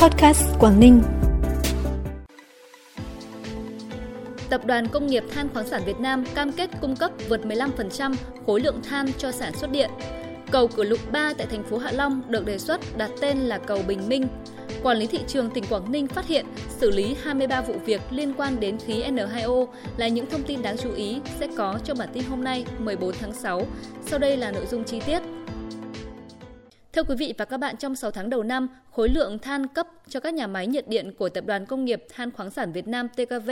Podcast Quảng Ninh. Tập đoàn Công nghiệp Than khoáng sản Việt Nam cam kết cung cấp vượt 15% khối lượng than cho sản xuất điện. Cầu Cửa Lục 3 tại thành phố Hạ Long được đề xuất đặt tên là cầu Bình Minh. Quản lý thị trường tỉnh Quảng Ninh phát hiện xử lý 23 vụ việc liên quan đến khí N2O là những thông tin đáng chú ý sẽ có trong bản tin hôm nay 14 tháng 6. Sau đây là nội dung chi tiết. Thưa quý vị và các bạn, trong 6 tháng đầu năm, khối lượng than cấp cho các nhà máy nhiệt điện của Tập đoàn Công nghiệp Than khoáng sản Việt Nam TKV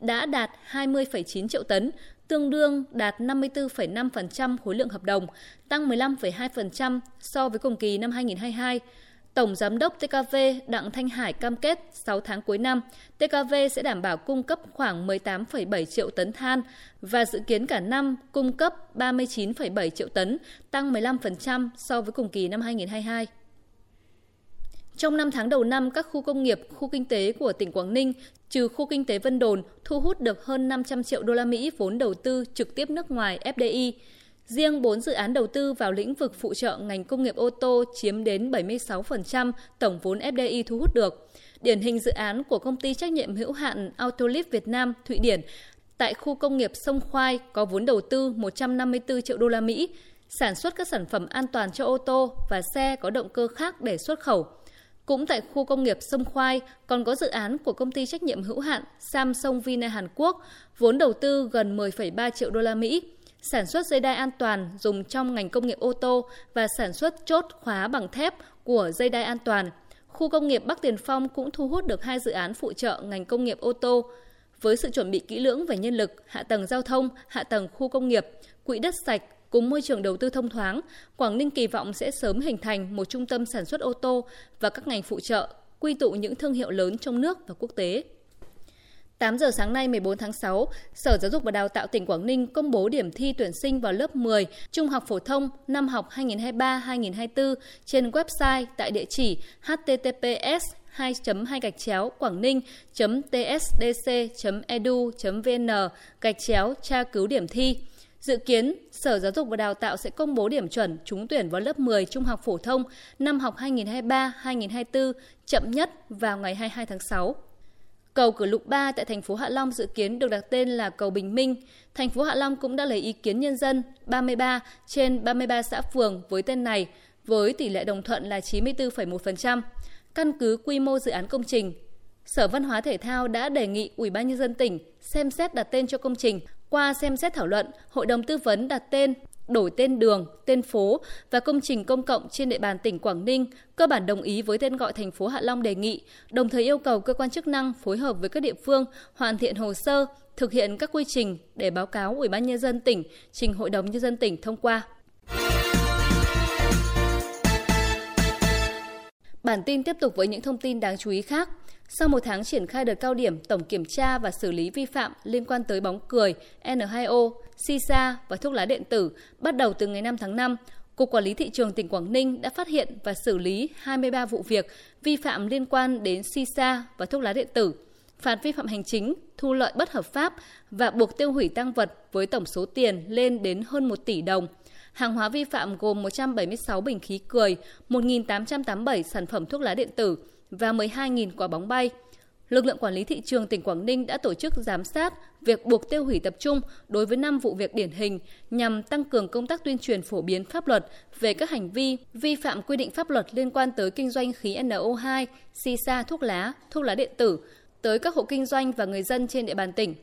đã đạt 20,9 triệu tấn, tương đương đạt 54,5% khối lượng hợp đồng, tăng 15,2% so với cùng kỳ năm 2022. Tổng Giám đốc TKV Đặng Thanh Hải cam kết 6 tháng cuối năm, TKV sẽ đảm bảo cung cấp khoảng 18,7 triệu tấn than và dự kiến cả năm cung cấp 39,7 triệu tấn, tăng 15% so với cùng kỳ năm 2022. Trong 5 tháng đầu năm, các khu công nghiệp, khu kinh tế của tỉnh Quảng Ninh, trừ khu kinh tế Vân Đồn, thu hút được hơn 500 triệu đô la Mỹ vốn đầu tư trực tiếp nước ngoài FDI. Riêng 4 dự án đầu tư vào lĩnh vực phụ trợ ngành công nghiệp ô tô chiếm đến 76% tổng vốn FDI thu hút được. Điển hình dự án của công ty trách nhiệm hữu hạn Autolip Việt Nam Thụy Điển tại khu công nghiệp Sông Khoai có vốn đầu tư 154 triệu đô la Mỹ, sản xuất các sản phẩm an toàn cho ô tô và xe có động cơ khác để xuất khẩu. Cũng tại khu công nghiệp Sông Khoai còn có dự án của công ty trách nhiệm hữu hạn Samsung Vina Hàn Quốc, vốn đầu tư gần 10,3 triệu đô la Mỹ, sản xuất dây đai an toàn dùng trong ngành công nghiệp ô tô và sản xuất chốt khóa bằng thép của dây đai an toàn. Khu công nghiệp Bắc Tiền Phong cũng thu hút được hai dự án phụ trợ ngành công nghiệp ô tô. Với sự chuẩn bị kỹ lưỡng về nhân lực, hạ tầng giao thông, hạ tầng khu công nghiệp, quỹ đất sạch, cùng môi trường đầu tư thông thoáng, Quảng Ninh kỳ vọng sẽ sớm hình thành một trung tâm sản xuất ô tô và các ngành phụ trợ, quy tụ những thương hiệu lớn trong nước và quốc tế. 8 giờ sáng nay 14 tháng 6, Sở Giáo dục và Đào tạo tỉnh Quảng Ninh công bố điểm thi tuyển sinh vào lớp 10 Trung học phổ thông năm học 2023-2024 trên website tại địa chỉ https 2 2 gạch chéo quảng ninh tsdc edu vn gạch chéo tra cứu điểm thi Dự kiến, Sở Giáo dục và Đào tạo sẽ công bố điểm chuẩn trúng tuyển vào lớp 10 trung học phổ thông năm học 2023-2024 chậm nhất vào ngày 22 tháng 6. Cầu Cửa Lục 3 tại thành phố Hạ Long dự kiến được đặt tên là cầu Bình Minh. Thành phố Hạ Long cũng đã lấy ý kiến nhân dân 33 trên 33 xã phường với tên này với tỷ lệ đồng thuận là 94,1%. Căn cứ quy mô dự án công trình, Sở Văn hóa Thể thao đã đề nghị Ủy ban nhân dân tỉnh xem xét đặt tên cho công trình. Qua xem xét thảo luận, Hội đồng tư vấn đặt tên đổi tên đường, tên phố và công trình công cộng trên địa bàn tỉnh Quảng Ninh cơ bản đồng ý với tên gọi thành phố Hạ Long đề nghị, đồng thời yêu cầu cơ quan chức năng phối hợp với các địa phương hoàn thiện hồ sơ, thực hiện các quy trình để báo cáo Ủy ban nhân dân tỉnh trình Hội đồng nhân dân tỉnh thông qua. Bản tin tiếp tục với những thông tin đáng chú ý khác. Sau một tháng triển khai đợt cao điểm tổng kiểm tra và xử lý vi phạm liên quan tới bóng cười, N2O, Sisa và thuốc lá điện tử, bắt đầu từ ngày 5 tháng 5, Cục Quản lý Thị trường tỉnh Quảng Ninh đã phát hiện và xử lý 23 vụ việc vi phạm liên quan đến Sisa và thuốc lá điện tử, phạt vi phạm hành chính, thu lợi bất hợp pháp và buộc tiêu hủy tăng vật với tổng số tiền lên đến hơn 1 tỷ đồng – Hàng hóa vi phạm gồm 176 bình khí cười, 1.887 sản phẩm thuốc lá điện tử và 12.000 quả bóng bay. Lực lượng quản lý thị trường tỉnh Quảng Ninh đã tổ chức giám sát việc buộc tiêu hủy tập trung đối với 5 vụ việc điển hình nhằm tăng cường công tác tuyên truyền phổ biến pháp luật về các hành vi vi phạm quy định pháp luật liên quan tới kinh doanh khí NO2, xì xa thuốc lá, thuốc lá điện tử tới các hộ kinh doanh và người dân trên địa bàn tỉnh.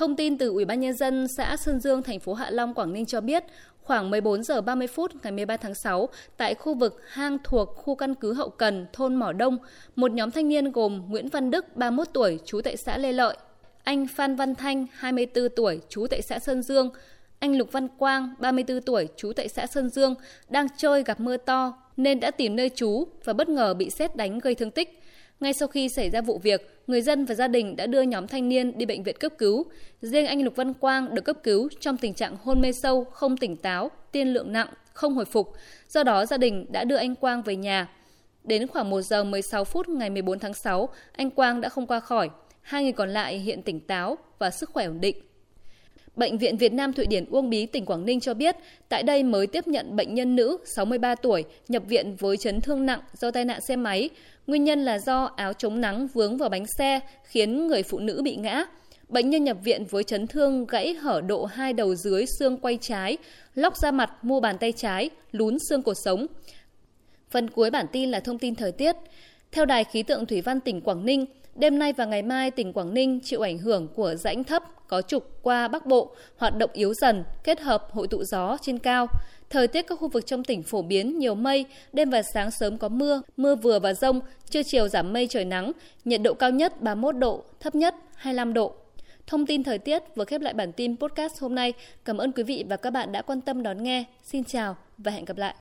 Thông tin từ Ủy ban nhân dân xã Sơn Dương, thành phố Hạ Long, Quảng Ninh cho biết, khoảng 14 giờ 30 phút ngày 13 tháng 6, tại khu vực hang thuộc khu căn cứ hậu cần thôn Mỏ Đông, một nhóm thanh niên gồm Nguyễn Văn Đức, 31 tuổi, trú tại xã Lê Lợi, anh Phan Văn Thanh, 24 tuổi, trú tại xã Sơn Dương, anh Lục Văn Quang, 34 tuổi, trú tại xã Sơn Dương, đang chơi gặp mưa to nên đã tìm nơi trú và bất ngờ bị xét đánh gây thương tích. Ngay sau khi xảy ra vụ việc, người dân và gia đình đã đưa nhóm thanh niên đi bệnh viện cấp cứu. Riêng anh Lục Văn Quang được cấp cứu trong tình trạng hôn mê sâu, không tỉnh táo, tiên lượng nặng, không hồi phục. Do đó gia đình đã đưa anh Quang về nhà. Đến khoảng 1 giờ 16 phút ngày 14 tháng 6, anh Quang đã không qua khỏi. Hai người còn lại hiện tỉnh táo và sức khỏe ổn định. Bệnh viện Việt Nam Thụy Điển Uông Bí, tỉnh Quảng Ninh cho biết, tại đây mới tiếp nhận bệnh nhân nữ 63 tuổi nhập viện với chấn thương nặng do tai nạn xe máy. Nguyên nhân là do áo chống nắng vướng vào bánh xe khiến người phụ nữ bị ngã. Bệnh nhân nhập viện với chấn thương gãy hở độ hai đầu dưới xương quay trái, lóc da mặt mua bàn tay trái, lún xương cột sống. Phần cuối bản tin là thông tin thời tiết. Theo Đài khí tượng thủy văn tỉnh Quảng Ninh, đêm nay và ngày mai tỉnh Quảng Ninh chịu ảnh hưởng của rãnh thấp có trục qua Bắc Bộ, hoạt động yếu dần, kết hợp hội tụ gió trên cao. Thời tiết các khu vực trong tỉnh phổ biến nhiều mây, đêm và sáng sớm có mưa, mưa vừa và rông, trưa chiều giảm mây trời nắng, nhiệt độ cao nhất 31 độ, thấp nhất 25 độ. Thông tin thời tiết vừa khép lại bản tin podcast hôm nay. Cảm ơn quý vị và các bạn đã quan tâm đón nghe. Xin chào và hẹn gặp lại.